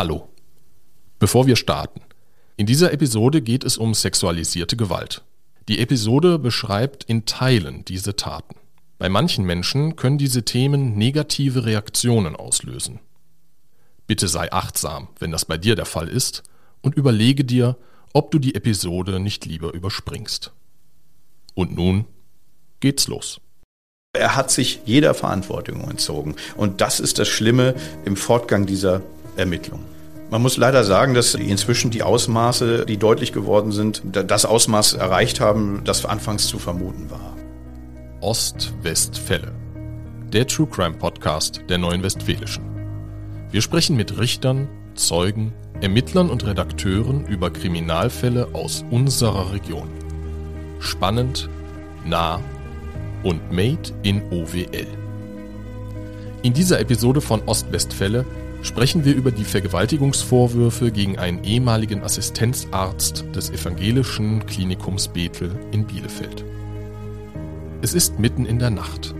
Hallo. Bevor wir starten. In dieser Episode geht es um sexualisierte Gewalt. Die Episode beschreibt in Teilen diese Taten. Bei manchen Menschen können diese Themen negative Reaktionen auslösen. Bitte sei achtsam, wenn das bei dir der Fall ist, und überlege dir, ob du die Episode nicht lieber überspringst. Und nun geht's los. Er hat sich jeder Verantwortung entzogen. Und das ist das Schlimme im Fortgang dieser Ermittlung. Man muss leider sagen, dass inzwischen die Ausmaße, die deutlich geworden sind, das Ausmaß erreicht haben, das anfangs zu vermuten war. Ost-Westfälle. Der True Crime Podcast der Neuen Westfälischen. Wir sprechen mit Richtern, Zeugen, Ermittlern und Redakteuren über Kriminalfälle aus unserer Region. Spannend, nah und made in OWL. In dieser Episode von Ostwestfälle sprechen wir über die Vergewaltigungsvorwürfe gegen einen ehemaligen Assistenzarzt des evangelischen Klinikums Bethel in Bielefeld. Es ist mitten in der Nacht.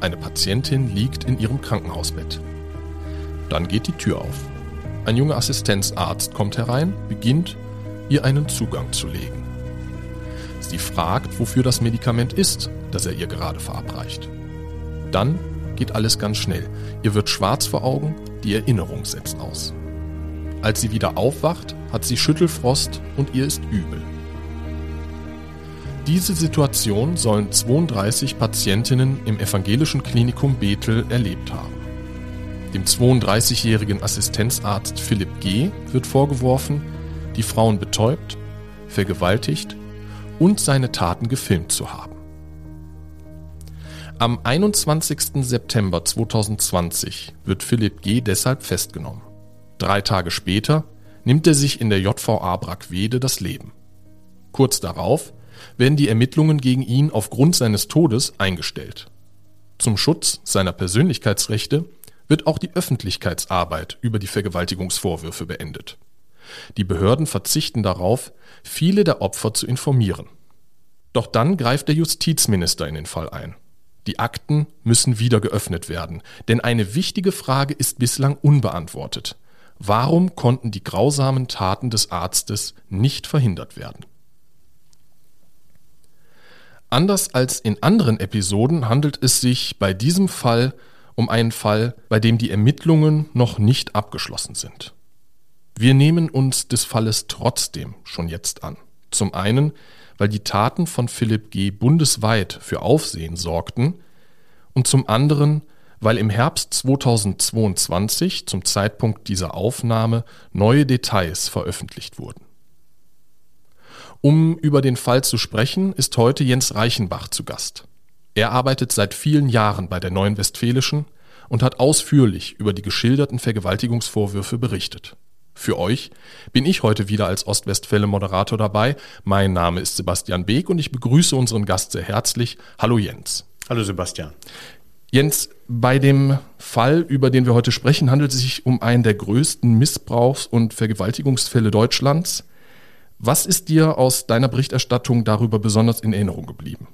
Eine Patientin liegt in ihrem Krankenhausbett. Dann geht die Tür auf. Ein junger Assistenzarzt kommt herein, beginnt, ihr einen Zugang zu legen. Sie fragt, wofür das Medikament ist, das er ihr gerade verabreicht. Dann geht alles ganz schnell. Ihr wird schwarz vor Augen, die Erinnerung setzt aus. Als sie wieder aufwacht, hat sie Schüttelfrost und ihr ist übel. Diese Situation sollen 32 Patientinnen im evangelischen Klinikum Bethel erlebt haben. Dem 32-jährigen Assistenzarzt Philipp G. wird vorgeworfen, die Frauen betäubt, vergewaltigt und seine Taten gefilmt zu haben. Am 21. September 2020 wird Philipp G. deshalb festgenommen. Drei Tage später nimmt er sich in der JVA Brackwede das Leben. Kurz darauf werden die Ermittlungen gegen ihn aufgrund seines Todes eingestellt. Zum Schutz seiner Persönlichkeitsrechte wird auch die Öffentlichkeitsarbeit über die Vergewaltigungsvorwürfe beendet. Die Behörden verzichten darauf, viele der Opfer zu informieren. Doch dann greift der Justizminister in den Fall ein. Die Akten müssen wieder geöffnet werden, denn eine wichtige Frage ist bislang unbeantwortet. Warum konnten die grausamen Taten des Arztes nicht verhindert werden? Anders als in anderen Episoden handelt es sich bei diesem Fall um einen Fall, bei dem die Ermittlungen noch nicht abgeschlossen sind. Wir nehmen uns des Falles trotzdem schon jetzt an. Zum einen, weil die Taten von Philipp G. bundesweit für Aufsehen sorgten und zum anderen, weil im Herbst 2022 zum Zeitpunkt dieser Aufnahme neue Details veröffentlicht wurden. Um über den Fall zu sprechen, ist heute Jens Reichenbach zu Gast. Er arbeitet seit vielen Jahren bei der Neuen Westfälischen und hat ausführlich über die geschilderten Vergewaltigungsvorwürfe berichtet. Für euch bin ich heute wieder als Ostwestfälle Moderator dabei. Mein Name ist Sebastian Beek und ich begrüße unseren Gast sehr herzlich. Hallo Jens. Hallo Sebastian. Jens, bei dem Fall, über den wir heute sprechen, handelt es sich um einen der größten Missbrauchs- und Vergewaltigungsfälle Deutschlands. Was ist dir aus deiner Berichterstattung darüber besonders in Erinnerung geblieben?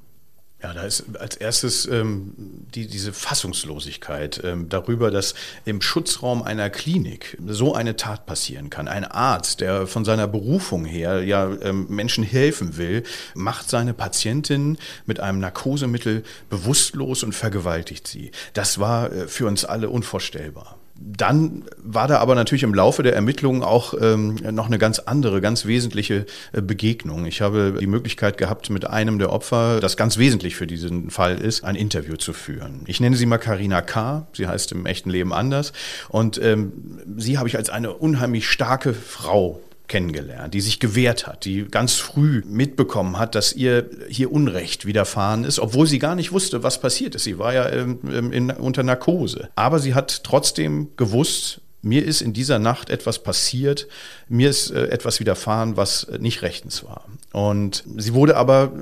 Ja, da ist als erstes ähm, die, diese Fassungslosigkeit ähm, darüber, dass im Schutzraum einer Klinik so eine Tat passieren kann. Ein Arzt, der von seiner Berufung her ja ähm, Menschen helfen will, macht seine Patientin mit einem Narkosemittel bewusstlos und vergewaltigt sie. Das war äh, für uns alle unvorstellbar. Dann war da aber natürlich im Laufe der Ermittlungen auch ähm, noch eine ganz andere, ganz wesentliche äh, Begegnung. Ich habe die Möglichkeit gehabt, mit einem der Opfer, das ganz wesentlich für diesen Fall ist, ein Interview zu führen. Ich nenne sie mal Karina K. Sie heißt im echten Leben anders. Und ähm, sie habe ich als eine unheimlich starke Frau kennengelernt, die sich gewehrt hat, die ganz früh mitbekommen hat, dass ihr hier Unrecht widerfahren ist, obwohl sie gar nicht wusste, was passiert ist. Sie war ja ähm, ähm, in, unter Narkose. Aber sie hat trotzdem gewusst, mir ist in dieser Nacht etwas passiert, mir ist äh, etwas widerfahren, was nicht rechtens war. Und sie wurde aber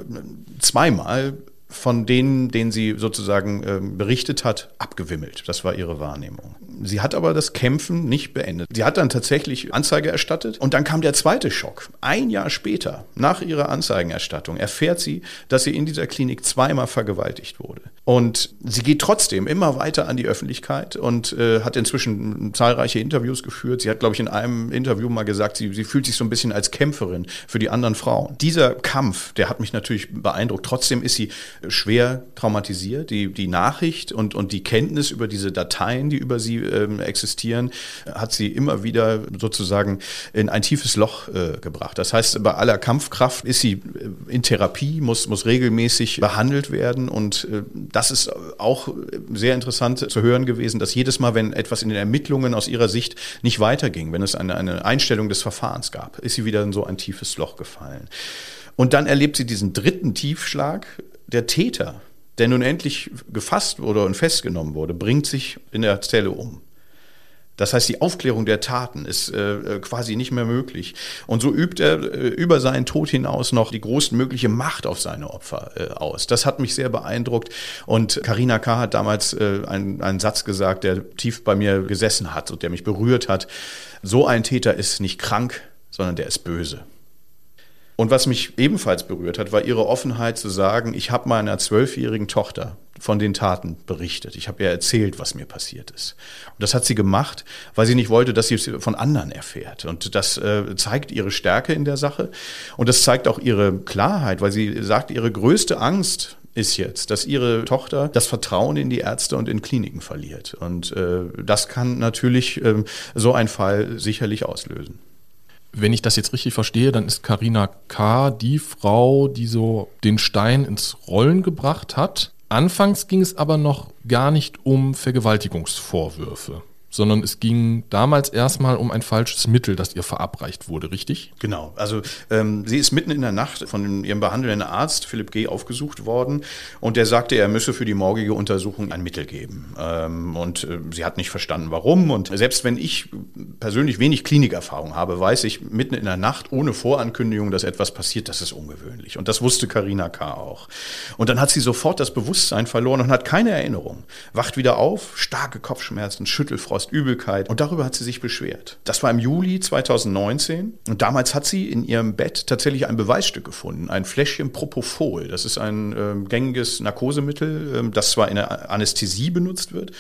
zweimal von denen, denen sie sozusagen äh, berichtet hat, abgewimmelt. Das war ihre Wahrnehmung. Sie hat aber das Kämpfen nicht beendet. Sie hat dann tatsächlich Anzeige erstattet und dann kam der zweite Schock. Ein Jahr später, nach ihrer Anzeigenerstattung, erfährt sie, dass sie in dieser Klinik zweimal vergewaltigt wurde. Und sie geht trotzdem immer weiter an die Öffentlichkeit und äh, hat inzwischen zahlreiche Interviews geführt. Sie hat, glaube ich, in einem Interview mal gesagt, sie, sie fühlt sich so ein bisschen als Kämpferin für die anderen Frauen. Dieser Kampf, der hat mich natürlich beeindruckt. Trotzdem ist sie schwer traumatisiert. Die, die Nachricht und, und die Kenntnis über diese Dateien, die über sie ähm, existieren, hat sie immer wieder sozusagen in ein tiefes Loch äh, gebracht. Das heißt, bei aller Kampfkraft ist sie äh, in Therapie, muss, muss regelmäßig behandelt werden und äh, das ist auch sehr interessant zu hören gewesen, dass jedes Mal, wenn etwas in den Ermittlungen aus ihrer Sicht nicht weiterging, wenn es eine, eine Einstellung des Verfahrens gab, ist sie wieder in so ein tiefes Loch gefallen. Und dann erlebt sie diesen dritten Tiefschlag. Der Täter, der nun endlich gefasst wurde und festgenommen wurde, bringt sich in der Zelle um. Das heißt, die Aufklärung der Taten ist äh, quasi nicht mehr möglich. Und so übt er äh, über seinen Tod hinaus noch die größtmögliche Macht auf seine Opfer äh, aus. Das hat mich sehr beeindruckt. Und Karina K. hat damals äh, einen, einen Satz gesagt, der tief bei mir gesessen hat und der mich berührt hat. So ein Täter ist nicht krank, sondern der ist böse. Und was mich ebenfalls berührt hat, war ihre Offenheit zu sagen, ich habe meiner zwölfjährigen Tochter von den Taten berichtet. Ich habe ihr erzählt, was mir passiert ist. Und das hat sie gemacht, weil sie nicht wollte, dass sie es von anderen erfährt. Und das äh, zeigt ihre Stärke in der Sache. Und das zeigt auch ihre Klarheit, weil sie sagt, ihre größte Angst ist jetzt, dass ihre Tochter das Vertrauen in die Ärzte und in Kliniken verliert. Und äh, das kann natürlich äh, so ein Fall sicherlich auslösen wenn ich das jetzt richtig verstehe, dann ist Karina K. die Frau, die so den Stein ins Rollen gebracht hat. Anfangs ging es aber noch gar nicht um Vergewaltigungsvorwürfe sondern es ging damals erstmal um ein falsches Mittel, das ihr verabreicht wurde, richtig? Genau. Also ähm, sie ist mitten in der Nacht von ihrem behandelnden Arzt Philipp G. aufgesucht worden und der sagte, er müsse für die morgige Untersuchung ein Mittel geben. Ähm, und äh, sie hat nicht verstanden, warum. Und selbst wenn ich persönlich wenig Klinikerfahrung habe, weiß ich mitten in der Nacht ohne Vorankündigung, dass etwas passiert, das ist ungewöhnlich. Und das wusste Karina K. auch. Und dann hat sie sofort das Bewusstsein verloren und hat keine Erinnerung. Wacht wieder auf, starke Kopfschmerzen, Schüttelfrost Frost, Übelkeit. Und darüber hat sie sich beschwert. Das war im Juli 2019. Und damals hat sie in ihrem Bett tatsächlich ein Beweisstück gefunden. Ein Fläschchen Propofol. Das ist ein äh, gängiges Narkosemittel, äh, das zwar in der Anästhesie benutzt wird,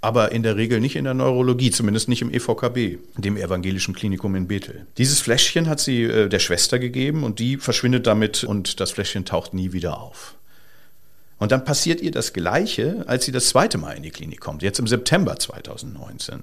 aber in der Regel nicht in der Neurologie, zumindest nicht im EVKB, dem Evangelischen Klinikum in Bethel. Dieses Fläschchen hat sie äh, der Schwester gegeben und die verschwindet damit und das Fläschchen taucht nie wieder auf. Und dann passiert ihr das Gleiche, als sie das zweite Mal in die Klinik kommt, jetzt im September 2019.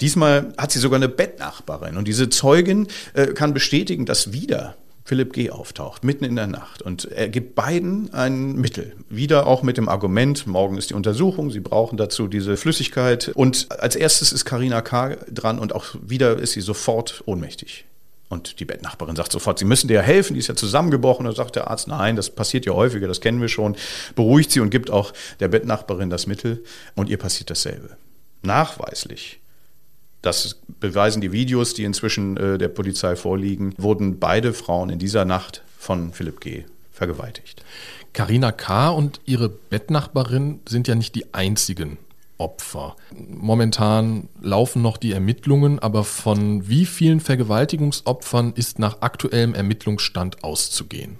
Diesmal hat sie sogar eine Bettnachbarin und diese Zeugin äh, kann bestätigen, dass wieder Philipp G. auftaucht, mitten in der Nacht. Und er gibt beiden ein Mittel. Wieder auch mit dem Argument, morgen ist die Untersuchung, sie brauchen dazu diese Flüssigkeit. Und als erstes ist Karina K. dran und auch wieder ist sie sofort ohnmächtig. Und die Bettnachbarin sagt sofort, Sie müssen dir helfen, die ist ja zusammengebrochen. Und sagt der Arzt, nein, das passiert ja häufiger, das kennen wir schon. Beruhigt sie und gibt auch der Bettnachbarin das Mittel und ihr passiert dasselbe. Nachweislich, das beweisen die Videos, die inzwischen äh, der Polizei vorliegen, wurden beide Frauen in dieser Nacht von Philipp G. vergewaltigt. Carina K. und ihre Bettnachbarin sind ja nicht die einzigen Opfer. Momentan laufen noch die Ermittlungen, aber von wie vielen Vergewaltigungsopfern ist nach aktuellem Ermittlungsstand auszugehen?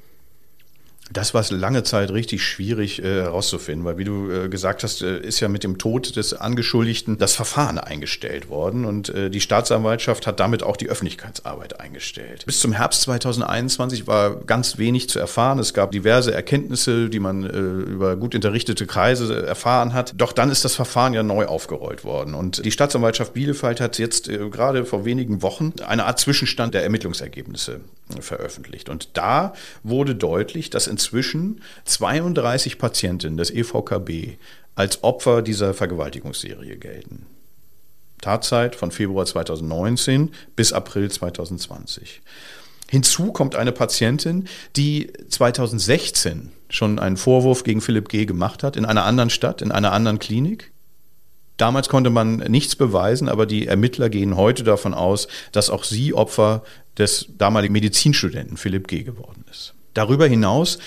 Das war lange Zeit richtig schwierig äh, herauszufinden, weil wie du äh, gesagt hast, äh, ist ja mit dem Tod des Angeschuldigten das Verfahren eingestellt worden und äh, die Staatsanwaltschaft hat damit auch die Öffentlichkeitsarbeit eingestellt. Bis zum Herbst 2021 war ganz wenig zu erfahren. Es gab diverse Erkenntnisse, die man äh, über gut unterrichtete Kreise erfahren hat. Doch dann ist das Verfahren ja neu aufgerollt worden und die Staatsanwaltschaft Bielefeld hat jetzt äh, gerade vor wenigen Wochen eine Art Zwischenstand der Ermittlungsergebnisse veröffentlicht und da wurde deutlich, dass in inzwischen 32 Patientinnen des EVKB als Opfer dieser Vergewaltigungsserie gelten. Tatzeit von Februar 2019 bis April 2020. Hinzu kommt eine Patientin, die 2016 schon einen Vorwurf gegen Philipp G. gemacht hat, in einer anderen Stadt, in einer anderen Klinik. Damals konnte man nichts beweisen, aber die Ermittler gehen heute davon aus, dass auch sie Opfer des damaligen Medizinstudenten Philipp G. geworden ist. Darüber hinaus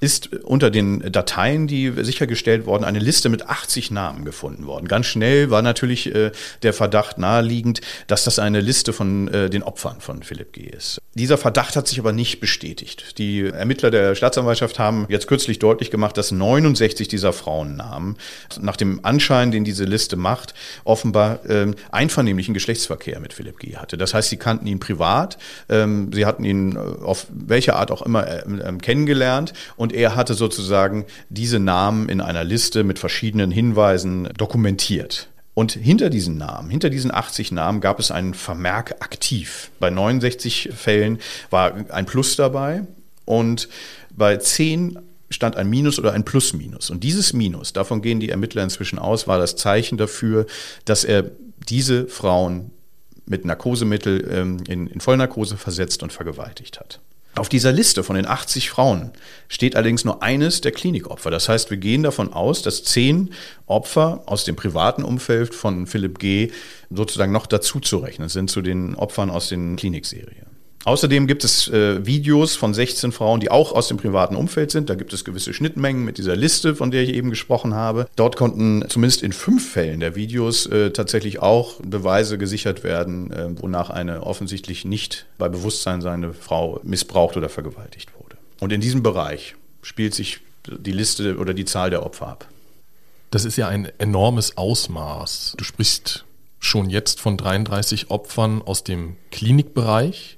ist unter den Dateien, die sichergestellt wurden, eine Liste mit 80 Namen gefunden worden. Ganz schnell war natürlich äh, der Verdacht naheliegend, dass das eine Liste von äh, den Opfern von Philipp G. ist. Dieser Verdacht hat sich aber nicht bestätigt. Die Ermittler der Staatsanwaltschaft haben jetzt kürzlich deutlich gemacht, dass 69 dieser Frauennamen nach dem Anschein, den diese Liste macht, offenbar ähm, einvernehmlichen Geschlechtsverkehr mit Philipp G. hatte. Das heißt, sie kannten ihn privat, ähm, sie hatten ihn äh, auf welche Art auch immer äh, äh, kennengelernt und er hatte sozusagen diese Namen in einer Liste mit verschiedenen Hinweisen dokumentiert. Und hinter diesen Namen, hinter diesen 80 Namen gab es einen Vermerk aktiv. Bei 69 Fällen war ein Plus dabei und bei 10 stand ein Minus oder ein Plus-Minus. Und dieses Minus, davon gehen die Ermittler inzwischen aus, war das Zeichen dafür, dass er diese Frauen mit Narkosemittel ähm, in, in Vollnarkose versetzt und vergewaltigt hat. Auf dieser Liste von den 80 Frauen steht allerdings nur eines der Klinikopfer. Das heißt, wir gehen davon aus, dass zehn Opfer aus dem privaten Umfeld von Philipp G. sozusagen noch dazu zu rechnen sind zu den Opfern aus den Klinikserien. Außerdem gibt es äh, Videos von 16 Frauen, die auch aus dem privaten Umfeld sind. Da gibt es gewisse Schnittmengen mit dieser Liste, von der ich eben gesprochen habe. Dort konnten zumindest in fünf Fällen der Videos äh, tatsächlich auch Beweise gesichert werden, äh, wonach eine offensichtlich nicht bei Bewusstsein seine Frau missbraucht oder vergewaltigt wurde. Und in diesem Bereich spielt sich die Liste oder die Zahl der Opfer ab. Das ist ja ein enormes Ausmaß. Du sprichst schon jetzt von 33 Opfern aus dem Klinikbereich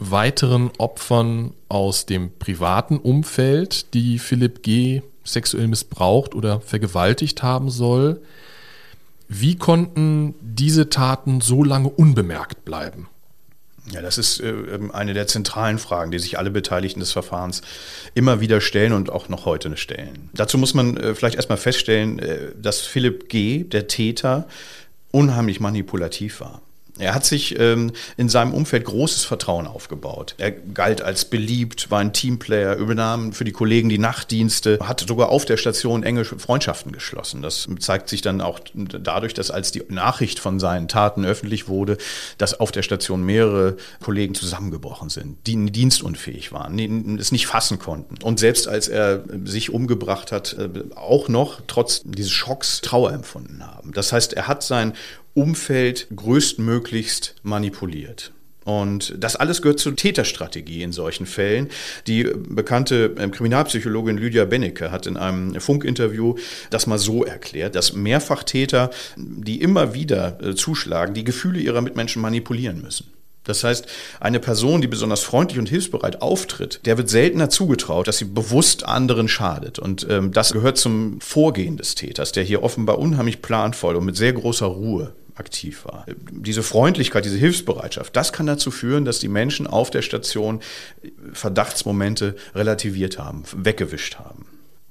weiteren Opfern aus dem privaten Umfeld, die Philipp G. sexuell missbraucht oder vergewaltigt haben soll. Wie konnten diese Taten so lange unbemerkt bleiben? Ja, das ist äh, eine der zentralen Fragen, die sich alle Beteiligten des Verfahrens immer wieder stellen und auch noch heute stellen. Dazu muss man äh, vielleicht erstmal feststellen, äh, dass Philipp G., der Täter, unheimlich manipulativ war. Er hat sich ähm, in seinem Umfeld großes Vertrauen aufgebaut. Er galt als beliebt, war ein Teamplayer, übernahm für die Kollegen die Nachtdienste, hat sogar auf der Station enge Freundschaften geschlossen. Das zeigt sich dann auch dadurch, dass als die Nachricht von seinen Taten öffentlich wurde, dass auf der Station mehrere Kollegen zusammengebrochen sind, die dienstunfähig waren, es nicht fassen konnten. Und selbst als er sich umgebracht hat, äh, auch noch trotz dieses Schocks Trauer empfunden haben. Das heißt, er hat sein Umfeld größtmöglichst manipuliert. Und das alles gehört zur Täterstrategie in solchen Fällen. Die bekannte ähm, Kriminalpsychologin Lydia Bennecke hat in einem Funkinterview das mal so erklärt, dass Mehrfachtäter, die immer wieder äh, zuschlagen, die Gefühle ihrer Mitmenschen manipulieren müssen. Das heißt, eine Person, die besonders freundlich und hilfsbereit auftritt, der wird seltener zugetraut, dass sie bewusst anderen schadet. Und ähm, das gehört zum Vorgehen des Täters, der hier offenbar unheimlich planvoll und mit sehr großer Ruhe aktiv war. Diese Freundlichkeit, diese Hilfsbereitschaft, das kann dazu führen, dass die Menschen auf der Station Verdachtsmomente relativiert haben, weggewischt haben.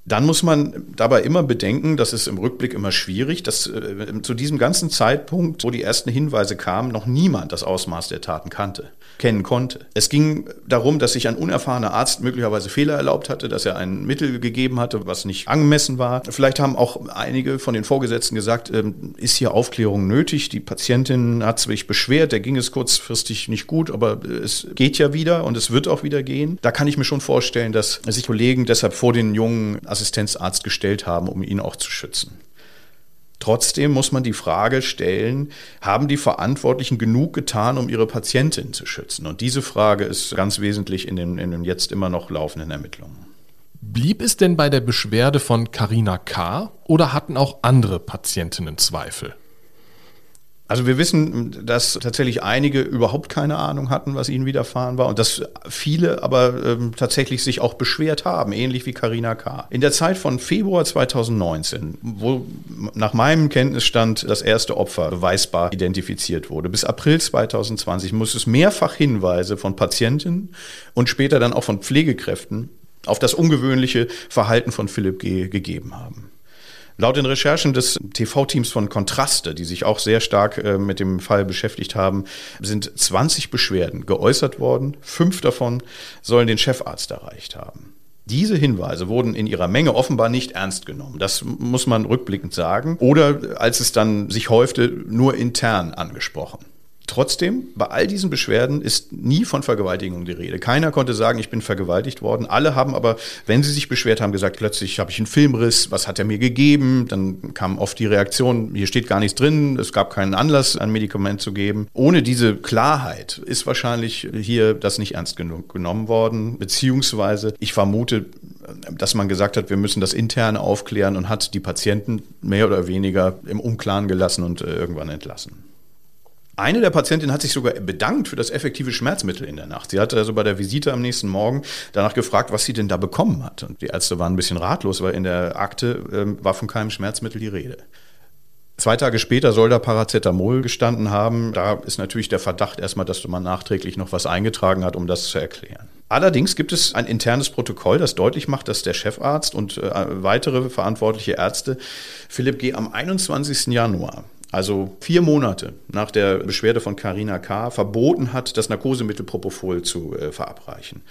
Dann muss man dabei immer bedenken, das ist im Rückblick immer schwierig, dass äh, zu diesem ganzen Zeitpunkt, wo die ersten Hinweise kamen, noch niemand das Ausmaß der Taten kannte, kennen konnte. Es ging darum, dass sich ein unerfahrener Arzt möglicherweise Fehler erlaubt hatte, dass er ein Mittel gegeben hatte, was nicht angemessen war. Vielleicht haben auch einige von den Vorgesetzten gesagt, äh, ist hier Aufklärung nötig? Die Patientin hat sich beschwert, der ging es kurzfristig nicht gut, aber es geht ja wieder und es wird auch wieder gehen. Da kann ich mir schon vorstellen, dass sich Kollegen deshalb vor den jungen Assistenzarzt gestellt haben, um ihn auch zu schützen. Trotzdem muss man die Frage stellen, haben die Verantwortlichen genug getan, um ihre Patientin zu schützen? Und diese Frage ist ganz wesentlich in den, in den jetzt immer noch laufenden Ermittlungen. Blieb es denn bei der Beschwerde von Carina K. oder hatten auch andere Patientinnen Zweifel? Also wir wissen, dass tatsächlich einige überhaupt keine Ahnung hatten, was ihnen widerfahren war und dass viele aber ähm, tatsächlich sich auch beschwert haben, ähnlich wie Karina K. In der Zeit von Februar 2019, wo nach meinem Kenntnisstand das erste Opfer beweisbar identifiziert wurde, bis April 2020 muss es mehrfach Hinweise von Patientinnen und später dann auch von Pflegekräften auf das ungewöhnliche Verhalten von Philipp G. gegeben haben. Laut den Recherchen des TV-Teams von Kontraste, die sich auch sehr stark äh, mit dem Fall beschäftigt haben, sind 20 Beschwerden geäußert worden. Fünf davon sollen den Chefarzt erreicht haben. Diese Hinweise wurden in ihrer Menge offenbar nicht ernst genommen. Das muss man rückblickend sagen. Oder als es dann sich häufte, nur intern angesprochen. Trotzdem, bei all diesen Beschwerden ist nie von Vergewaltigung die Rede. Keiner konnte sagen, ich bin vergewaltigt worden. Alle haben aber, wenn sie sich beschwert haben, gesagt, plötzlich habe ich einen Filmriss, was hat er mir gegeben? Dann kam oft die Reaktion, hier steht gar nichts drin, es gab keinen Anlass, ein Medikament zu geben. Ohne diese Klarheit ist wahrscheinlich hier das nicht ernst genug genommen worden, beziehungsweise ich vermute, dass man gesagt hat, wir müssen das intern aufklären und hat die Patienten mehr oder weniger im Unklaren gelassen und äh, irgendwann entlassen. Eine der Patientinnen hat sich sogar bedankt für das effektive Schmerzmittel in der Nacht. Sie hat also bei der Visite am nächsten Morgen danach gefragt, was sie denn da bekommen hat. Und die Ärzte waren ein bisschen ratlos, weil in der Akte äh, war von keinem Schmerzmittel die Rede. Zwei Tage später soll da Paracetamol gestanden haben. Da ist natürlich der Verdacht erstmal, dass man nachträglich noch was eingetragen hat, um das zu erklären. Allerdings gibt es ein internes Protokoll, das deutlich macht, dass der Chefarzt und äh, weitere verantwortliche Ärzte Philipp G. am 21. Januar also vier Monate nach der Beschwerde von Carina K., verboten hat, das Narkosemittel Propofol zu äh, verabreichen.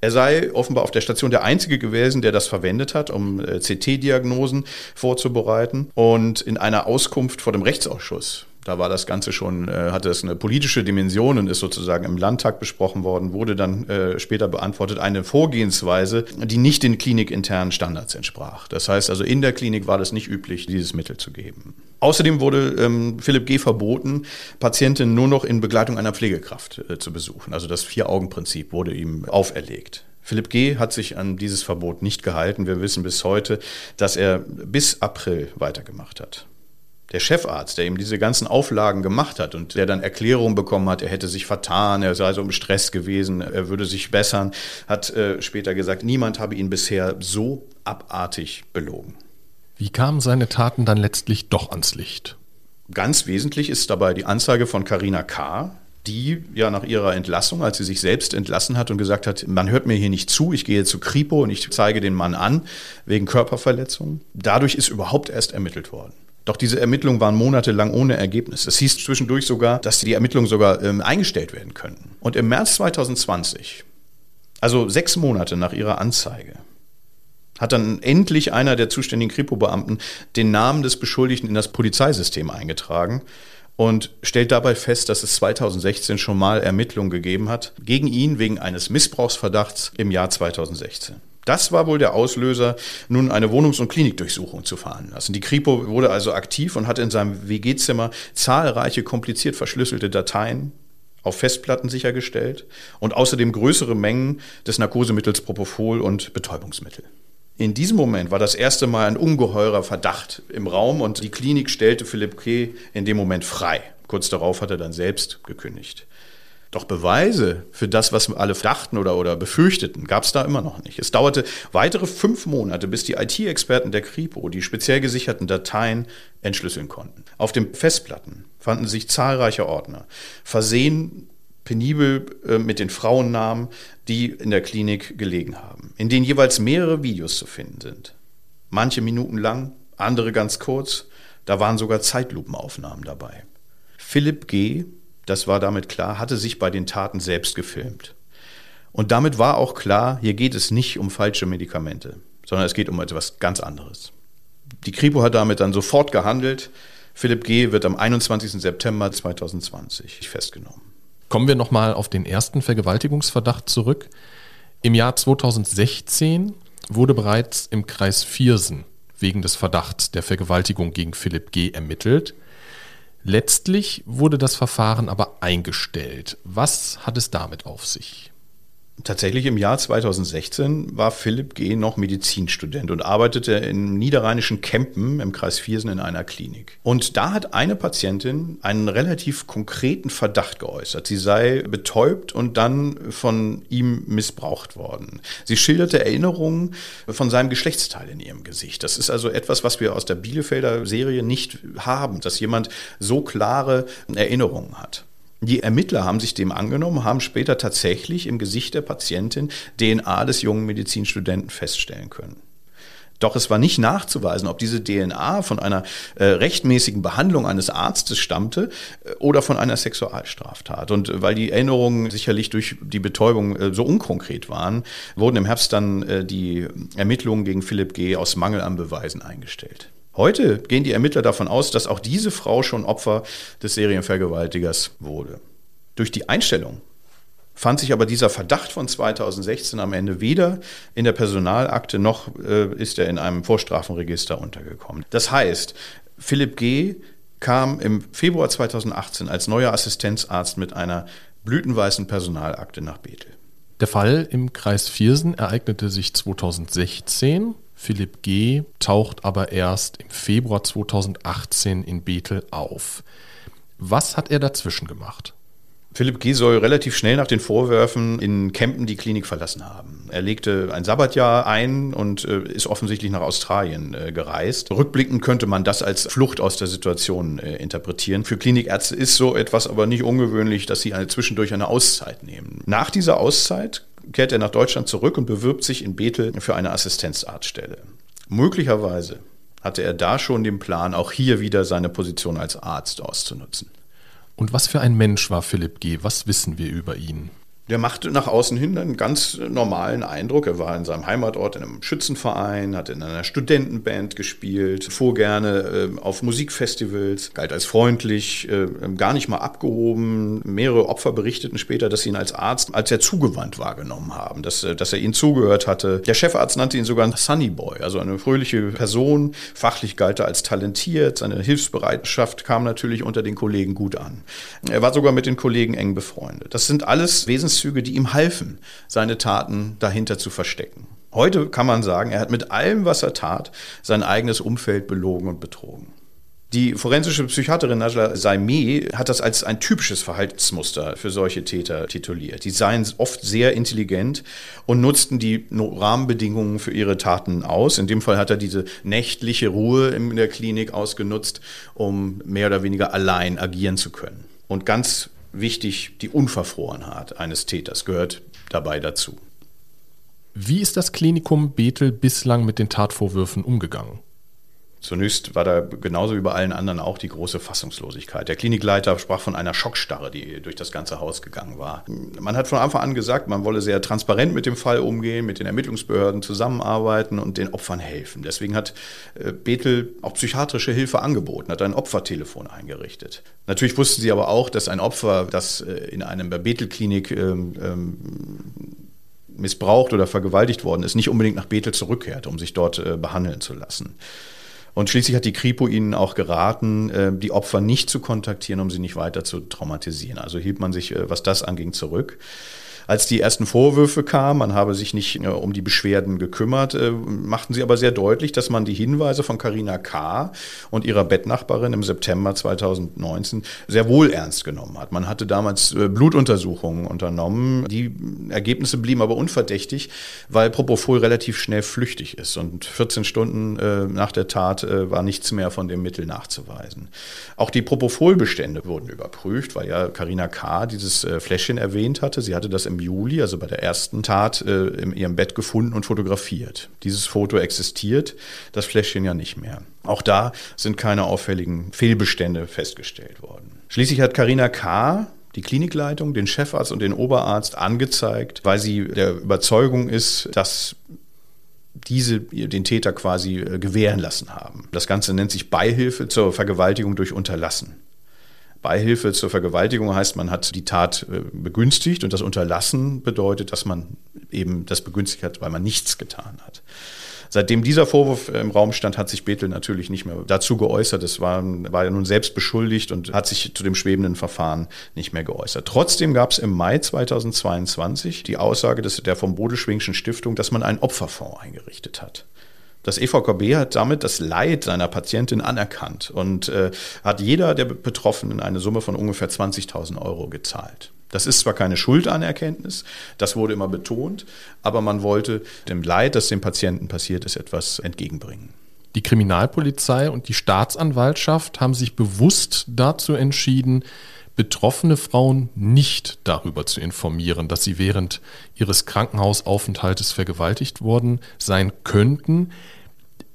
Er sei offenbar auf der Station der Einzige gewesen, der das verwendet hat, um äh, CT-Diagnosen vorzubereiten. Und in einer Auskunft vor dem Rechtsausschuss da war das Ganze schon, äh, hatte es eine politische Dimension und ist sozusagen im Landtag besprochen worden, wurde dann äh, später beantwortet, eine Vorgehensweise, die nicht den klinikinternen Standards entsprach. Das heißt also, in der Klinik war das nicht üblich, dieses Mittel zu geben. Außerdem wurde ähm, Philipp G. verboten, Patientinnen nur noch in Begleitung einer Pflegekraft äh, zu besuchen. Also das Vier-Augen-Prinzip wurde ihm auferlegt. Philipp G. hat sich an dieses Verbot nicht gehalten. Wir wissen bis heute, dass er bis April weitergemacht hat der Chefarzt, der ihm diese ganzen Auflagen gemacht hat und der dann Erklärung bekommen hat, er hätte sich vertan, er sei so im Stress gewesen, er würde sich bessern, hat äh, später gesagt, niemand habe ihn bisher so abartig belogen. Wie kamen seine Taten dann letztlich doch ans Licht? Ganz wesentlich ist dabei die Anzeige von Carina K., die ja nach ihrer Entlassung, als sie sich selbst entlassen hat und gesagt hat, man hört mir hier nicht zu, ich gehe zu Kripo und ich zeige den Mann an wegen Körperverletzung. Dadurch ist überhaupt erst ermittelt worden. Doch diese Ermittlungen waren monatelang ohne Ergebnis. Es hieß zwischendurch sogar, dass die Ermittlungen sogar ähm, eingestellt werden könnten. Und im März 2020, also sechs Monate nach ihrer Anzeige, hat dann endlich einer der zuständigen Kripo-Beamten den Namen des Beschuldigten in das Polizeisystem eingetragen und stellt dabei fest, dass es 2016 schon mal Ermittlungen gegeben hat gegen ihn wegen eines Missbrauchsverdachts im Jahr 2016. Das war wohl der Auslöser, nun eine Wohnungs- und Klinikdurchsuchung zu veranlassen. Die Kripo wurde also aktiv und hatte in seinem WG-Zimmer zahlreiche kompliziert verschlüsselte Dateien auf Festplatten sichergestellt und außerdem größere Mengen des Narkosemittels Propofol und Betäubungsmittel. In diesem Moment war das erste Mal ein ungeheurer Verdacht im Raum und die Klinik stellte Philipp K. in dem Moment frei. Kurz darauf hat er dann selbst gekündigt. Doch Beweise für das, was alle dachten oder, oder befürchteten, gab es da immer noch nicht. Es dauerte weitere fünf Monate, bis die IT-Experten der Kripo die speziell gesicherten Dateien entschlüsseln konnten. Auf den Festplatten fanden sich zahlreiche Ordner, versehen penibel äh, mit den Frauennamen, die in der Klinik gelegen haben, in denen jeweils mehrere Videos zu finden sind. Manche Minuten lang, andere ganz kurz, da waren sogar Zeitlupenaufnahmen dabei. Philipp G das war damit klar, hatte sich bei den Taten selbst gefilmt. Und damit war auch klar, hier geht es nicht um falsche Medikamente, sondern es geht um etwas ganz anderes. Die Kripo hat damit dann sofort gehandelt. Philipp G. wird am 21. September 2020 festgenommen. Kommen wir nochmal auf den ersten Vergewaltigungsverdacht zurück. Im Jahr 2016 wurde bereits im Kreis Viersen wegen des Verdachts der Vergewaltigung gegen Philipp G. ermittelt. Letztlich wurde das Verfahren aber eingestellt. Was hat es damit auf sich? Tatsächlich im Jahr 2016 war Philipp G. noch Medizinstudent und arbeitete in niederrheinischen Kempen im Kreis Viersen in einer Klinik. Und da hat eine Patientin einen relativ konkreten Verdacht geäußert. Sie sei betäubt und dann von ihm missbraucht worden. Sie schilderte Erinnerungen von seinem Geschlechtsteil in ihrem Gesicht. Das ist also etwas, was wir aus der Bielefelder Serie nicht haben, dass jemand so klare Erinnerungen hat. Die Ermittler haben sich dem angenommen, haben später tatsächlich im Gesicht der Patientin DNA des jungen Medizinstudenten feststellen können. Doch es war nicht nachzuweisen, ob diese DNA von einer äh, rechtmäßigen Behandlung eines Arztes stammte äh, oder von einer Sexualstraftat. Und äh, weil die Erinnerungen sicherlich durch die Betäubung äh, so unkonkret waren, wurden im Herbst dann äh, die Ermittlungen gegen Philipp G. aus Mangel an Beweisen eingestellt. Heute gehen die Ermittler davon aus, dass auch diese Frau schon Opfer des Serienvergewaltigers wurde. Durch die Einstellung fand sich aber dieser Verdacht von 2016 am Ende weder in der Personalakte noch äh, ist er in einem Vorstrafenregister untergekommen. Das heißt, Philipp G. kam im Februar 2018 als neuer Assistenzarzt mit einer blütenweißen Personalakte nach Bethel. Der Fall im Kreis Viersen ereignete sich 2016. Philipp G. taucht aber erst im Februar 2018 in Bethel auf. Was hat er dazwischen gemacht? Philipp G. soll relativ schnell nach den Vorwürfen in Kempen die Klinik verlassen haben. Er legte ein Sabbatjahr ein und äh, ist offensichtlich nach Australien äh, gereist. Rückblickend könnte man das als Flucht aus der Situation äh, interpretieren. Für Klinikärzte ist so etwas aber nicht ungewöhnlich, dass sie eine, zwischendurch eine Auszeit nehmen. Nach dieser Auszeit kehrt er nach Deutschland zurück und bewirbt sich in Bethel für eine Assistenzarztstelle. Möglicherweise hatte er da schon den Plan, auch hier wieder seine Position als Arzt auszunutzen. Und was für ein Mensch war Philipp G.? Was wissen wir über ihn? Der machte nach außen hin einen ganz normalen Eindruck. Er war in seinem Heimatort in einem Schützenverein, hat in einer Studentenband gespielt, fuhr gerne äh, auf Musikfestivals, galt als freundlich, äh, gar nicht mal abgehoben. Mehrere Opfer berichteten später, dass sie ihn als Arzt als sehr zugewandt wahrgenommen haben, dass, äh, dass er ihnen zugehört hatte. Der Chefarzt nannte ihn sogar Sunny Boy, also eine fröhliche Person. Fachlich galt er als talentiert. Seine Hilfsbereitschaft kam natürlich unter den Kollegen gut an. Er war sogar mit den Kollegen eng befreundet. Das sind alles Wesens Wesenszüge, die ihm halfen, seine Taten dahinter zu verstecken. Heute kann man sagen, er hat mit allem, was er tat, sein eigenes Umfeld belogen und betrogen. Die forensische Psychiaterin Najla Saimi hat das als ein typisches Verhaltensmuster für solche Täter tituliert. Die seien oft sehr intelligent und nutzten die Rahmenbedingungen für ihre Taten aus. In dem Fall hat er diese nächtliche Ruhe in der Klinik ausgenutzt, um mehr oder weniger allein agieren zu können. Und ganz wichtig, die Unverfrorenheit eines Täters gehört dabei dazu. Wie ist das Klinikum Bethel bislang mit den Tatvorwürfen umgegangen? Zunächst war da genauso wie bei allen anderen auch die große Fassungslosigkeit. Der Klinikleiter sprach von einer Schockstarre, die durch das ganze Haus gegangen war. Man hat von Anfang an gesagt, man wolle sehr transparent mit dem Fall umgehen, mit den Ermittlungsbehörden zusammenarbeiten und den Opfern helfen. Deswegen hat äh, Bethel auch psychiatrische Hilfe angeboten, hat ein Opfertelefon eingerichtet. Natürlich wussten sie aber auch, dass ein Opfer, das äh, in einem Bethel-Klinik ähm, ähm, missbraucht oder vergewaltigt worden ist, nicht unbedingt nach Bethel zurückkehrt, um sich dort äh, behandeln zu lassen. Und schließlich hat die Kripo ihnen auch geraten, äh, die Opfer nicht zu kontaktieren, um sie nicht weiter zu traumatisieren. Also hielt man sich, äh, was das anging, zurück. Als die ersten Vorwürfe kamen, man habe sich nicht äh, um die Beschwerden gekümmert, äh, machten sie aber sehr deutlich, dass man die Hinweise von Carina K. und ihrer Bettnachbarin im September 2019 sehr wohl ernst genommen hat. Man hatte damals äh, Blutuntersuchungen unternommen. Die Ergebnisse blieben aber unverdächtig, weil Propofol relativ schnell flüchtig ist und 14 Stunden äh, nach der Tat äh, war nichts mehr von dem Mittel nachzuweisen. Auch die Propofol-Bestände wurden überprüft, weil ja Carina K. dieses äh, Fläschchen erwähnt hatte. Sie hatte das im Juli, also bei der ersten Tat, äh, in ihrem Bett gefunden und fotografiert. Dieses Foto existiert, das Fläschchen ja nicht mehr. Auch da sind keine auffälligen Fehlbestände festgestellt worden. Schließlich hat Karina K die Klinikleitung, den Chefarzt und den Oberarzt angezeigt, weil sie der Überzeugung ist, dass diese den Täter quasi äh, gewähren lassen haben. Das Ganze nennt sich Beihilfe zur Vergewaltigung durch Unterlassen. Beihilfe zur Vergewaltigung heißt, man hat die Tat äh, begünstigt und das Unterlassen bedeutet, dass man eben das begünstigt hat, weil man nichts getan hat. Seitdem dieser Vorwurf im Raum stand, hat sich Bethel natürlich nicht mehr dazu geäußert. Es war, war ja nun selbst beschuldigt und hat sich zu dem schwebenden Verfahren nicht mehr geäußert. Trotzdem gab es im Mai 2022 die Aussage des, der vom Bodeschwingschen Stiftung, dass man einen Opferfonds eingerichtet hat. Das EVKB hat damit das Leid seiner Patientin anerkannt und äh, hat jeder der Betroffenen eine Summe von ungefähr 20.000 Euro gezahlt. Das ist zwar keine Schuldanerkenntnis, das wurde immer betont, aber man wollte dem Leid, das dem Patienten passiert ist, etwas entgegenbringen. Die Kriminalpolizei und die Staatsanwaltschaft haben sich bewusst dazu entschieden, betroffene Frauen nicht darüber zu informieren, dass sie während ihres Krankenhausaufenthaltes vergewaltigt worden sein könnten.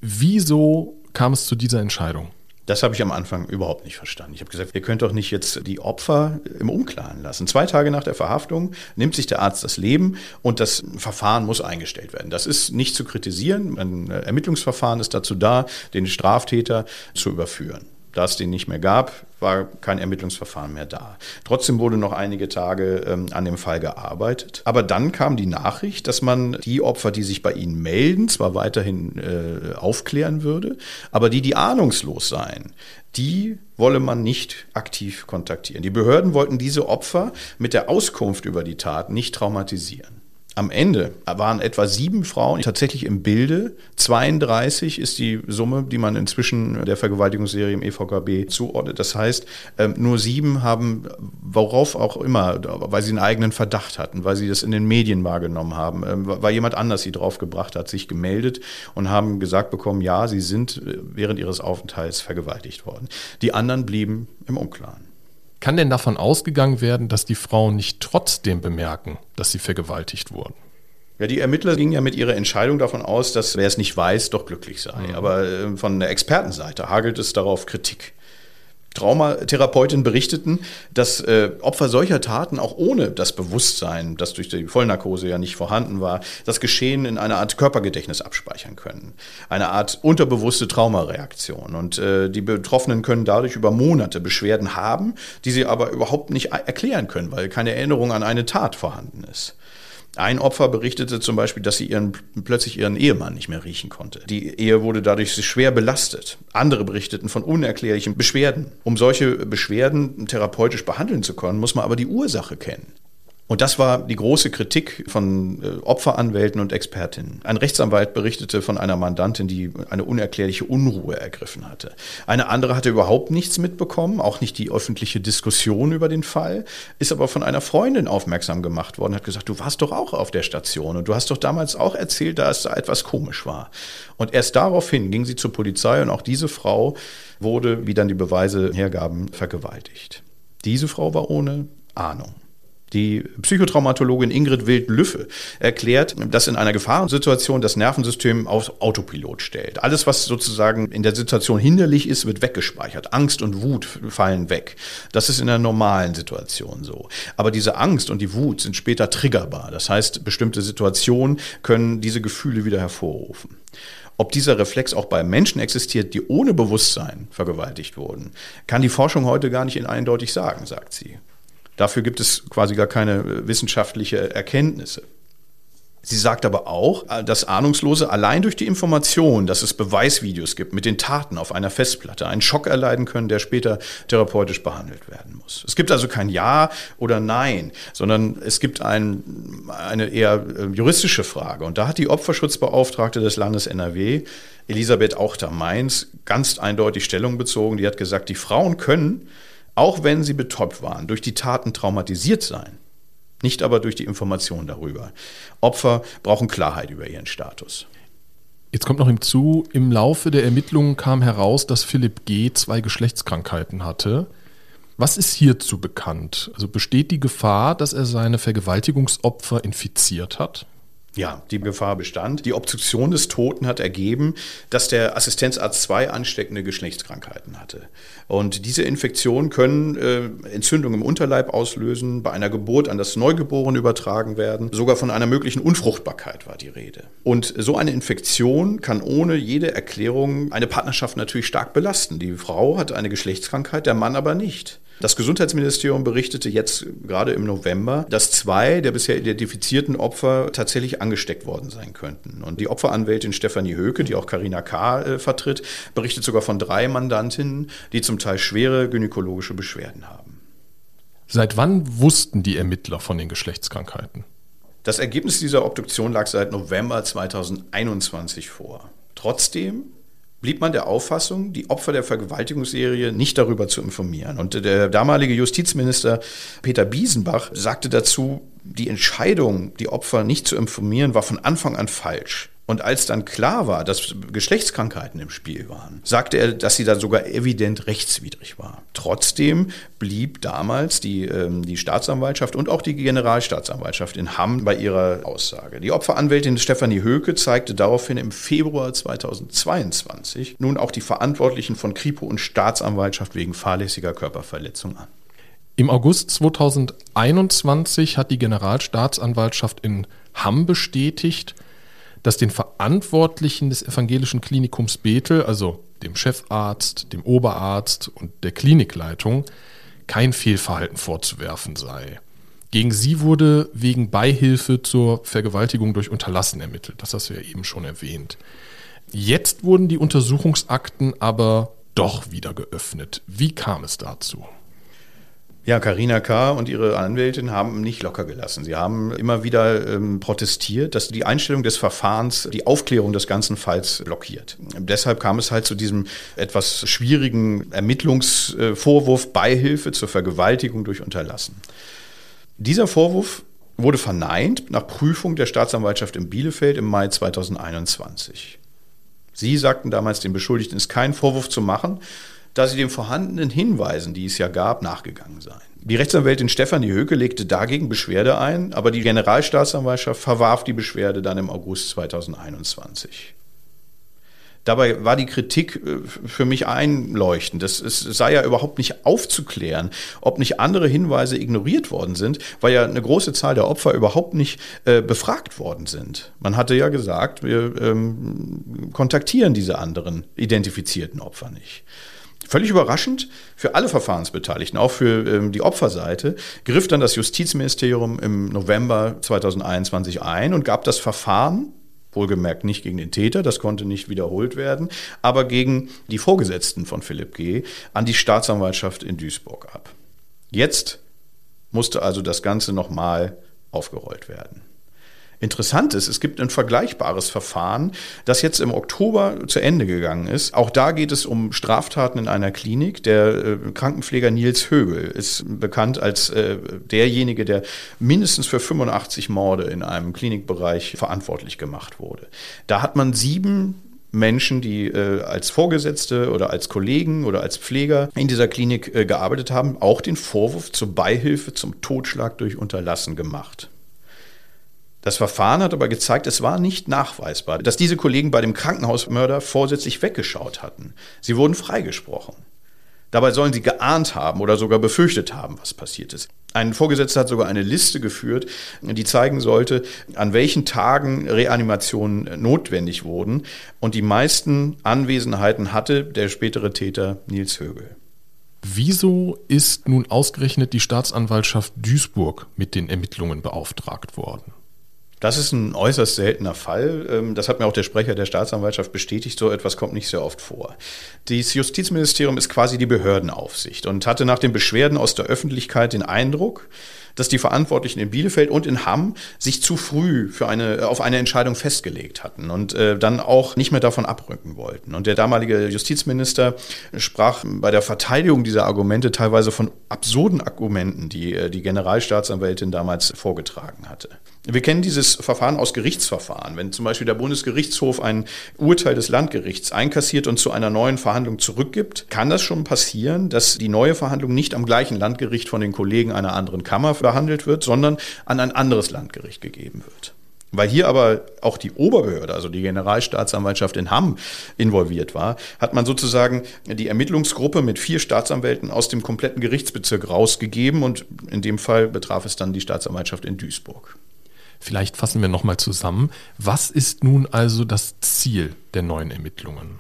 Wieso kam es zu dieser Entscheidung? Das habe ich am Anfang überhaupt nicht verstanden. Ich habe gesagt, ihr könnt doch nicht jetzt die Opfer im Unklaren lassen. Zwei Tage nach der Verhaftung nimmt sich der Arzt das Leben und das Verfahren muss eingestellt werden. Das ist nicht zu kritisieren. Ein Ermittlungsverfahren ist dazu da, den Straftäter zu überführen. Da es den nicht mehr gab, war kein Ermittlungsverfahren mehr da. Trotzdem wurde noch einige Tage ähm, an dem Fall gearbeitet. Aber dann kam die Nachricht, dass man die Opfer, die sich bei Ihnen melden, zwar weiterhin äh, aufklären würde, aber die, die ahnungslos seien, die wolle man nicht aktiv kontaktieren. Die Behörden wollten diese Opfer mit der Auskunft über die Tat nicht traumatisieren. Am Ende waren etwa sieben Frauen tatsächlich im Bilde. 32 ist die Summe, die man inzwischen der Vergewaltigungsserie im EVKB zuordnet. Das heißt, ähm, nur sieben haben, worauf auch immer, weil sie einen eigenen Verdacht hatten, weil sie das in den Medien wahrgenommen haben, ähm, weil jemand anders sie draufgebracht hat, sich gemeldet und haben gesagt bekommen, ja, sie sind äh, während ihres Aufenthalts vergewaltigt worden. Die anderen blieben im Unklaren. Kann denn davon ausgegangen werden, dass die Frauen nicht trotzdem bemerken, dass sie vergewaltigt wurden? Ja, die Ermittler gingen ja mit ihrer Entscheidung davon aus, dass wer es nicht weiß, doch glücklich sei. Mhm. Aber äh, von der Expertenseite hagelt es darauf Kritik. Traumatherapeutinnen berichteten, dass äh, Opfer solcher Taten auch ohne das Bewusstsein, das durch die Vollnarkose ja nicht vorhanden war, das Geschehen in einer Art Körpergedächtnis abspeichern können. Eine Art unterbewusste Traumareaktion. Und äh, die Betroffenen können dadurch über Monate Beschwerden haben, die sie aber überhaupt nicht erklären können, weil keine Erinnerung an eine Tat vorhanden ist. Ein Opfer berichtete zum Beispiel, dass sie ihren, plötzlich ihren Ehemann nicht mehr riechen konnte. Die Ehe wurde dadurch schwer belastet. Andere berichteten von unerklärlichen Beschwerden. Um solche Beschwerden therapeutisch behandeln zu können, muss man aber die Ursache kennen. Und das war die große Kritik von äh, Opferanwälten und Expertinnen. Ein Rechtsanwalt berichtete von einer Mandantin, die eine unerklärliche Unruhe ergriffen hatte. Eine andere hatte überhaupt nichts mitbekommen, auch nicht die öffentliche Diskussion über den Fall, ist aber von einer Freundin aufmerksam gemacht worden, hat gesagt, du warst doch auch auf der Station und du hast doch damals auch erzählt, dass da etwas komisch war. Und erst daraufhin ging sie zur Polizei und auch diese Frau wurde, wie dann die Beweise hergaben, vergewaltigt. Diese Frau war ohne Ahnung. Die Psychotraumatologin Ingrid Wild-Lüffe erklärt, dass in einer Gefahrensituation das Nervensystem auf Autopilot stellt. Alles, was sozusagen in der Situation hinderlich ist, wird weggespeichert. Angst und Wut fallen weg. Das ist in einer normalen Situation so. Aber diese Angst und die Wut sind später triggerbar. Das heißt, bestimmte Situationen können diese Gefühle wieder hervorrufen. Ob dieser Reflex auch bei Menschen existiert, die ohne Bewusstsein vergewaltigt wurden, kann die Forschung heute gar nicht eindeutig sagen, sagt sie. Dafür gibt es quasi gar keine äh, wissenschaftliche Erkenntnisse. Sie sagt aber auch, äh, dass Ahnungslose allein durch die Information, dass es Beweisvideos gibt mit den Taten auf einer Festplatte, einen Schock erleiden können, der später therapeutisch behandelt werden muss. Es gibt also kein Ja oder Nein, sondern es gibt ein, eine eher äh, juristische Frage. Und da hat die Opferschutzbeauftragte des Landes NRW, Elisabeth Auchter-Mainz, ganz eindeutig Stellung bezogen. Die hat gesagt, die Frauen können auch wenn sie betäubt waren, durch die Taten traumatisiert sein, nicht aber durch die Information darüber. Opfer brauchen Klarheit über ihren Status. Jetzt kommt noch hinzu, im Laufe der Ermittlungen kam heraus, dass Philipp G. zwei Geschlechtskrankheiten hatte. Was ist hierzu bekannt? Also besteht die Gefahr, dass er seine Vergewaltigungsopfer infiziert hat? Ja, die Gefahr bestand. Die Obduktion des Toten hat ergeben, dass der Assistenzarzt zwei ansteckende Geschlechtskrankheiten hatte. Und diese Infektionen können äh, Entzündungen im Unterleib auslösen, bei einer Geburt an das Neugeborene übertragen werden. Sogar von einer möglichen Unfruchtbarkeit war die Rede. Und so eine Infektion kann ohne jede Erklärung eine Partnerschaft natürlich stark belasten. Die Frau hat eine Geschlechtskrankheit, der Mann aber nicht. Das Gesundheitsministerium berichtete jetzt gerade im November, dass zwei der bisher identifizierten Opfer tatsächlich angesteckt worden sein könnten. Und die Opferanwältin Stefanie Höke, die auch Karina K. Äh, vertritt, berichtet sogar von drei Mandantinnen, die zum Teil schwere gynäkologische Beschwerden haben. Seit wann wussten die Ermittler von den Geschlechtskrankheiten? Das Ergebnis dieser Obduktion lag seit November 2021 vor. Trotzdem blieb man der Auffassung, die Opfer der Vergewaltigungsserie nicht darüber zu informieren. Und der damalige Justizminister Peter Biesenbach sagte dazu, die Entscheidung, die Opfer nicht zu informieren, war von Anfang an falsch. Und als dann klar war, dass Geschlechtskrankheiten im Spiel waren, sagte er, dass sie da sogar evident rechtswidrig war. Trotzdem blieb damals die, ähm, die Staatsanwaltschaft und auch die Generalstaatsanwaltschaft in Hamm bei ihrer Aussage. Die Opferanwältin Stefanie Höke zeigte daraufhin im Februar 2022 nun auch die Verantwortlichen von Kripo und Staatsanwaltschaft wegen fahrlässiger Körperverletzung an. Im August 2021 hat die Generalstaatsanwaltschaft in Hamm bestätigt, dass den Verantwortlichen des evangelischen Klinikums Bethel, also dem Chefarzt, dem Oberarzt und der Klinikleitung, kein Fehlverhalten vorzuwerfen sei. Gegen sie wurde wegen Beihilfe zur Vergewaltigung durch Unterlassen ermittelt. Das hast du ja eben schon erwähnt. Jetzt wurden die Untersuchungsakten aber doch wieder geöffnet. Wie kam es dazu? Ja, Karina K. und ihre Anwältin haben nicht locker gelassen. Sie haben immer wieder ähm, protestiert, dass die Einstellung des Verfahrens die Aufklärung des ganzen Falls blockiert. Deshalb kam es halt zu diesem etwas schwierigen Ermittlungsvorwurf Beihilfe zur Vergewaltigung durch Unterlassen. Dieser Vorwurf wurde verneint nach Prüfung der Staatsanwaltschaft in Bielefeld im Mai 2021. Sie sagten damals, den Beschuldigten ist kein Vorwurf zu machen, da sie den vorhandenen Hinweisen, die es ja gab, nachgegangen seien. Die Rechtsanwältin Stefanie Höke legte dagegen Beschwerde ein, aber die Generalstaatsanwaltschaft verwarf die Beschwerde dann im August 2021. Dabei war die Kritik äh, für mich einleuchtend. Es, es sei ja überhaupt nicht aufzuklären, ob nicht andere Hinweise ignoriert worden sind, weil ja eine große Zahl der Opfer überhaupt nicht äh, befragt worden sind. Man hatte ja gesagt, wir ähm, kontaktieren diese anderen identifizierten Opfer nicht. Völlig überraschend für alle Verfahrensbeteiligten, auch für ähm, die Opferseite, griff dann das Justizministerium im November 2021 ein und gab das Verfahren, wohlgemerkt nicht gegen den Täter, das konnte nicht wiederholt werden, aber gegen die Vorgesetzten von Philipp G. an die Staatsanwaltschaft in Duisburg ab. Jetzt musste also das Ganze nochmal aufgerollt werden. Interessant ist, es gibt ein vergleichbares Verfahren, das jetzt im Oktober zu Ende gegangen ist. Auch da geht es um Straftaten in einer Klinik. Der äh, Krankenpfleger Nils Högel ist bekannt als äh, derjenige, der mindestens für 85 Morde in einem Klinikbereich verantwortlich gemacht wurde. Da hat man sieben Menschen, die äh, als Vorgesetzte oder als Kollegen oder als Pfleger in dieser Klinik äh, gearbeitet haben, auch den Vorwurf zur Beihilfe zum Totschlag durch Unterlassen gemacht. Das Verfahren hat aber gezeigt, es war nicht nachweisbar, dass diese Kollegen bei dem Krankenhausmörder vorsätzlich weggeschaut hatten. Sie wurden freigesprochen. Dabei sollen sie geahnt haben oder sogar befürchtet haben, was passiert ist. Ein Vorgesetzter hat sogar eine Liste geführt, die zeigen sollte, an welchen Tagen Reanimationen notwendig wurden. Und die meisten Anwesenheiten hatte der spätere Täter Nils Högel. Wieso ist nun ausgerechnet die Staatsanwaltschaft Duisburg mit den Ermittlungen beauftragt worden? Das ist ein äußerst seltener Fall. Ähm, das hat mir auch der Sprecher der Staatsanwaltschaft bestätigt. So etwas kommt nicht sehr oft vor. Das Justizministerium ist quasi die Behördenaufsicht und hatte nach den Beschwerden aus der Öffentlichkeit den Eindruck, dass die Verantwortlichen in Bielefeld und in Hamm sich zu früh für eine, auf eine Entscheidung festgelegt hatten und äh, dann auch nicht mehr davon abrücken wollten. Und der damalige Justizminister sprach bei der Verteidigung dieser Argumente teilweise von absurden Argumenten, die äh, die Generalstaatsanwältin damals vorgetragen hatte. Wir kennen dieses Verfahren aus Gerichtsverfahren. Wenn zum Beispiel der Bundesgerichtshof ein Urteil des Landgerichts einkassiert und zu einer neuen Verhandlung zurückgibt, kann das schon passieren, dass die neue Verhandlung nicht am gleichen Landgericht von den Kollegen einer anderen Kammer behandelt wird, sondern an ein anderes Landgericht gegeben wird. Weil hier aber auch die Oberbehörde, also die Generalstaatsanwaltschaft in Hamm, involviert war, hat man sozusagen die Ermittlungsgruppe mit vier Staatsanwälten aus dem kompletten Gerichtsbezirk rausgegeben und in dem Fall betraf es dann die Staatsanwaltschaft in Duisburg. Vielleicht fassen wir nochmal zusammen. Was ist nun also das Ziel der neuen Ermittlungen?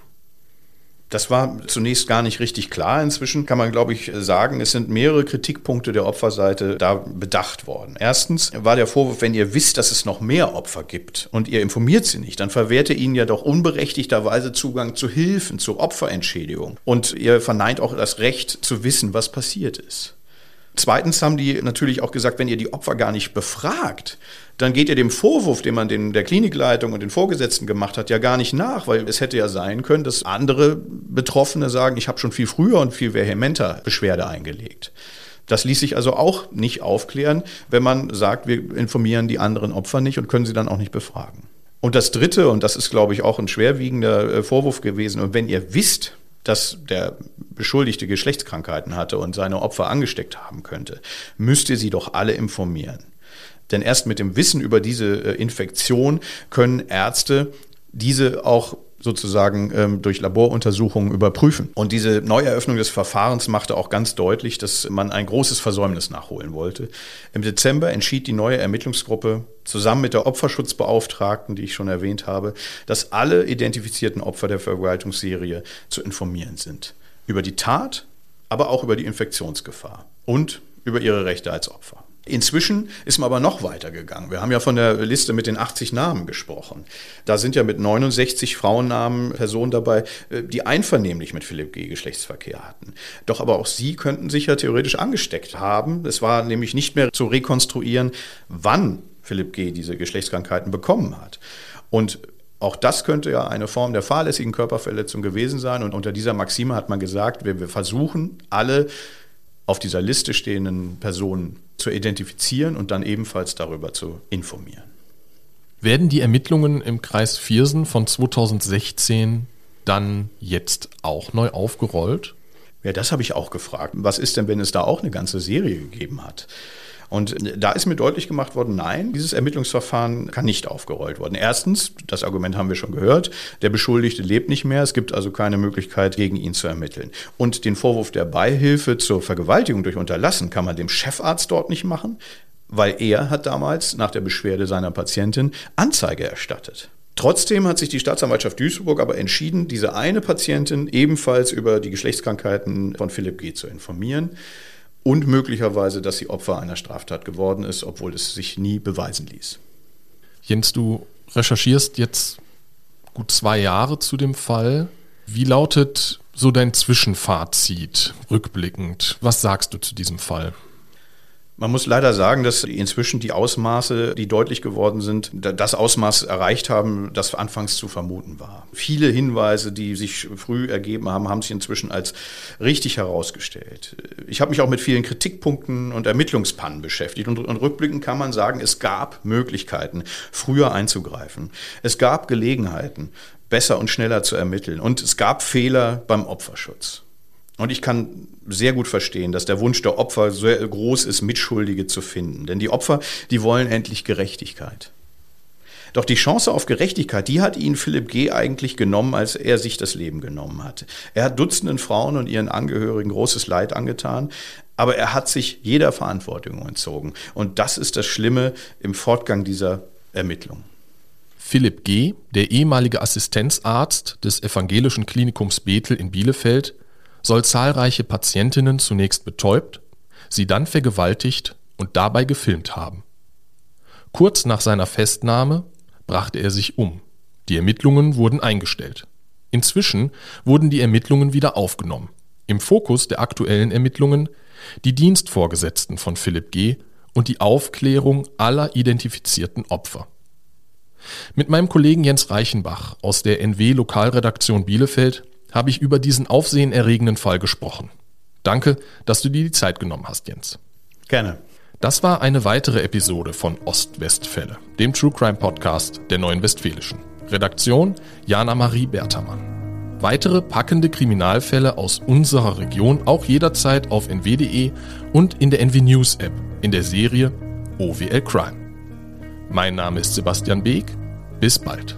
Das war zunächst gar nicht richtig klar. Inzwischen kann man, glaube ich, sagen, es sind mehrere Kritikpunkte der Opferseite da bedacht worden. Erstens war der Vorwurf, wenn ihr wisst, dass es noch mehr Opfer gibt und ihr informiert sie nicht, dann verwehrt ihr ihnen ja doch unberechtigterweise Zugang zu Hilfen, zur Opferentschädigung. Und ihr verneint auch das Recht zu wissen, was passiert ist. Zweitens haben die natürlich auch gesagt, wenn ihr die Opfer gar nicht befragt, dann geht ihr dem Vorwurf, den man den, der Klinikleitung und den Vorgesetzten gemacht hat, ja gar nicht nach, weil es hätte ja sein können, dass andere Betroffene sagen, ich habe schon viel früher und viel vehementer Beschwerde eingelegt. Das ließ sich also auch nicht aufklären, wenn man sagt, wir informieren die anderen Opfer nicht und können sie dann auch nicht befragen. Und das Dritte, und das ist, glaube ich, auch ein schwerwiegender äh, Vorwurf gewesen, und wenn ihr wisst, dass der Beschuldigte Geschlechtskrankheiten hatte und seine Opfer angesteckt haben könnte, müsst ihr sie doch alle informieren. Denn erst mit dem Wissen über diese äh, Infektion können Ärzte diese auch sozusagen ähm, durch Laboruntersuchungen überprüfen. Und diese Neueröffnung des Verfahrens machte auch ganz deutlich, dass man ein großes Versäumnis nachholen wollte. Im Dezember entschied die neue Ermittlungsgruppe zusammen mit der Opferschutzbeauftragten, die ich schon erwähnt habe, dass alle identifizierten Opfer der Vergewaltigungsserie zu informieren sind. Über die Tat, aber auch über die Infektionsgefahr und über ihre Rechte als Opfer. Inzwischen ist man aber noch weiter gegangen. Wir haben ja von der Liste mit den 80 Namen gesprochen. Da sind ja mit 69 Frauennamen Personen dabei, äh, die einvernehmlich mit Philipp G. Geschlechtsverkehr hatten. Doch aber auch sie könnten sich ja theoretisch angesteckt haben. Es war nämlich nicht mehr zu rekonstruieren, wann Philipp G. diese Geschlechtskrankheiten bekommen hat. Und auch das könnte ja eine Form der fahrlässigen Körperverletzung gewesen sein. Und unter dieser Maxime hat man gesagt, wir, wir versuchen alle auf dieser Liste stehenden Personen zu identifizieren und dann ebenfalls darüber zu informieren. Werden die Ermittlungen im Kreis Viersen von 2016 dann jetzt auch neu aufgerollt? Ja, das habe ich auch gefragt. Was ist denn, wenn es da auch eine ganze Serie gegeben hat? Und da ist mir deutlich gemacht worden, nein, dieses Ermittlungsverfahren kann nicht aufgerollt worden. Erstens, das Argument haben wir schon gehört, der Beschuldigte lebt nicht mehr, es gibt also keine Möglichkeit, gegen ihn zu ermitteln. Und den Vorwurf der Beihilfe zur Vergewaltigung durch Unterlassen kann man dem Chefarzt dort nicht machen, weil er hat damals nach der Beschwerde seiner Patientin Anzeige erstattet. Trotzdem hat sich die Staatsanwaltschaft Duisburg aber entschieden, diese eine Patientin ebenfalls über die Geschlechtskrankheiten von Philipp G. zu informieren und möglicherweise, dass sie Opfer einer Straftat geworden ist, obwohl es sich nie beweisen ließ. Jens, du recherchierst jetzt gut zwei Jahre zu dem Fall. Wie lautet so dein Zwischenfazit rückblickend? Was sagst du zu diesem Fall? Man muss leider sagen, dass inzwischen die Ausmaße, die deutlich geworden sind, das Ausmaß erreicht haben, das anfangs zu vermuten war. Viele Hinweise, die sich früh ergeben haben, haben sich inzwischen als richtig herausgestellt. Ich habe mich auch mit vielen Kritikpunkten und Ermittlungspannen beschäftigt und, und rückblickend kann man sagen, es gab Möglichkeiten, früher einzugreifen. Es gab Gelegenheiten, besser und schneller zu ermitteln und es gab Fehler beim Opferschutz. Und ich kann sehr gut verstehen, dass der Wunsch der Opfer sehr groß ist, Mitschuldige zu finden. Denn die Opfer, die wollen endlich Gerechtigkeit. Doch die Chance auf Gerechtigkeit, die hat ihnen Philipp G. eigentlich genommen, als er sich das Leben genommen hat. Er hat Dutzenden Frauen und ihren Angehörigen großes Leid angetan, aber er hat sich jeder Verantwortung entzogen. Und das ist das Schlimme im Fortgang dieser Ermittlung. Philipp G., der ehemalige Assistenzarzt des Evangelischen Klinikums Bethel in Bielefeld, soll zahlreiche Patientinnen zunächst betäubt, sie dann vergewaltigt und dabei gefilmt haben. Kurz nach seiner Festnahme brachte er sich um. Die Ermittlungen wurden eingestellt. Inzwischen wurden die Ermittlungen wieder aufgenommen. Im Fokus der aktuellen Ermittlungen die Dienstvorgesetzten von Philipp G. und die Aufklärung aller identifizierten Opfer. Mit meinem Kollegen Jens Reichenbach aus der NW Lokalredaktion Bielefeld habe ich über diesen aufsehenerregenden Fall gesprochen. Danke, dass du dir die Zeit genommen hast, Jens. Gerne. Das war eine weitere Episode von Ostwestfälle, dem True Crime Podcast der Neuen Westfälischen. Redaktion Jana Marie Bertermann. Weitere packende Kriminalfälle aus unserer Region auch jederzeit auf nw.de und in der NW News App in der Serie OWL Crime. Mein Name ist Sebastian Beek. Bis bald.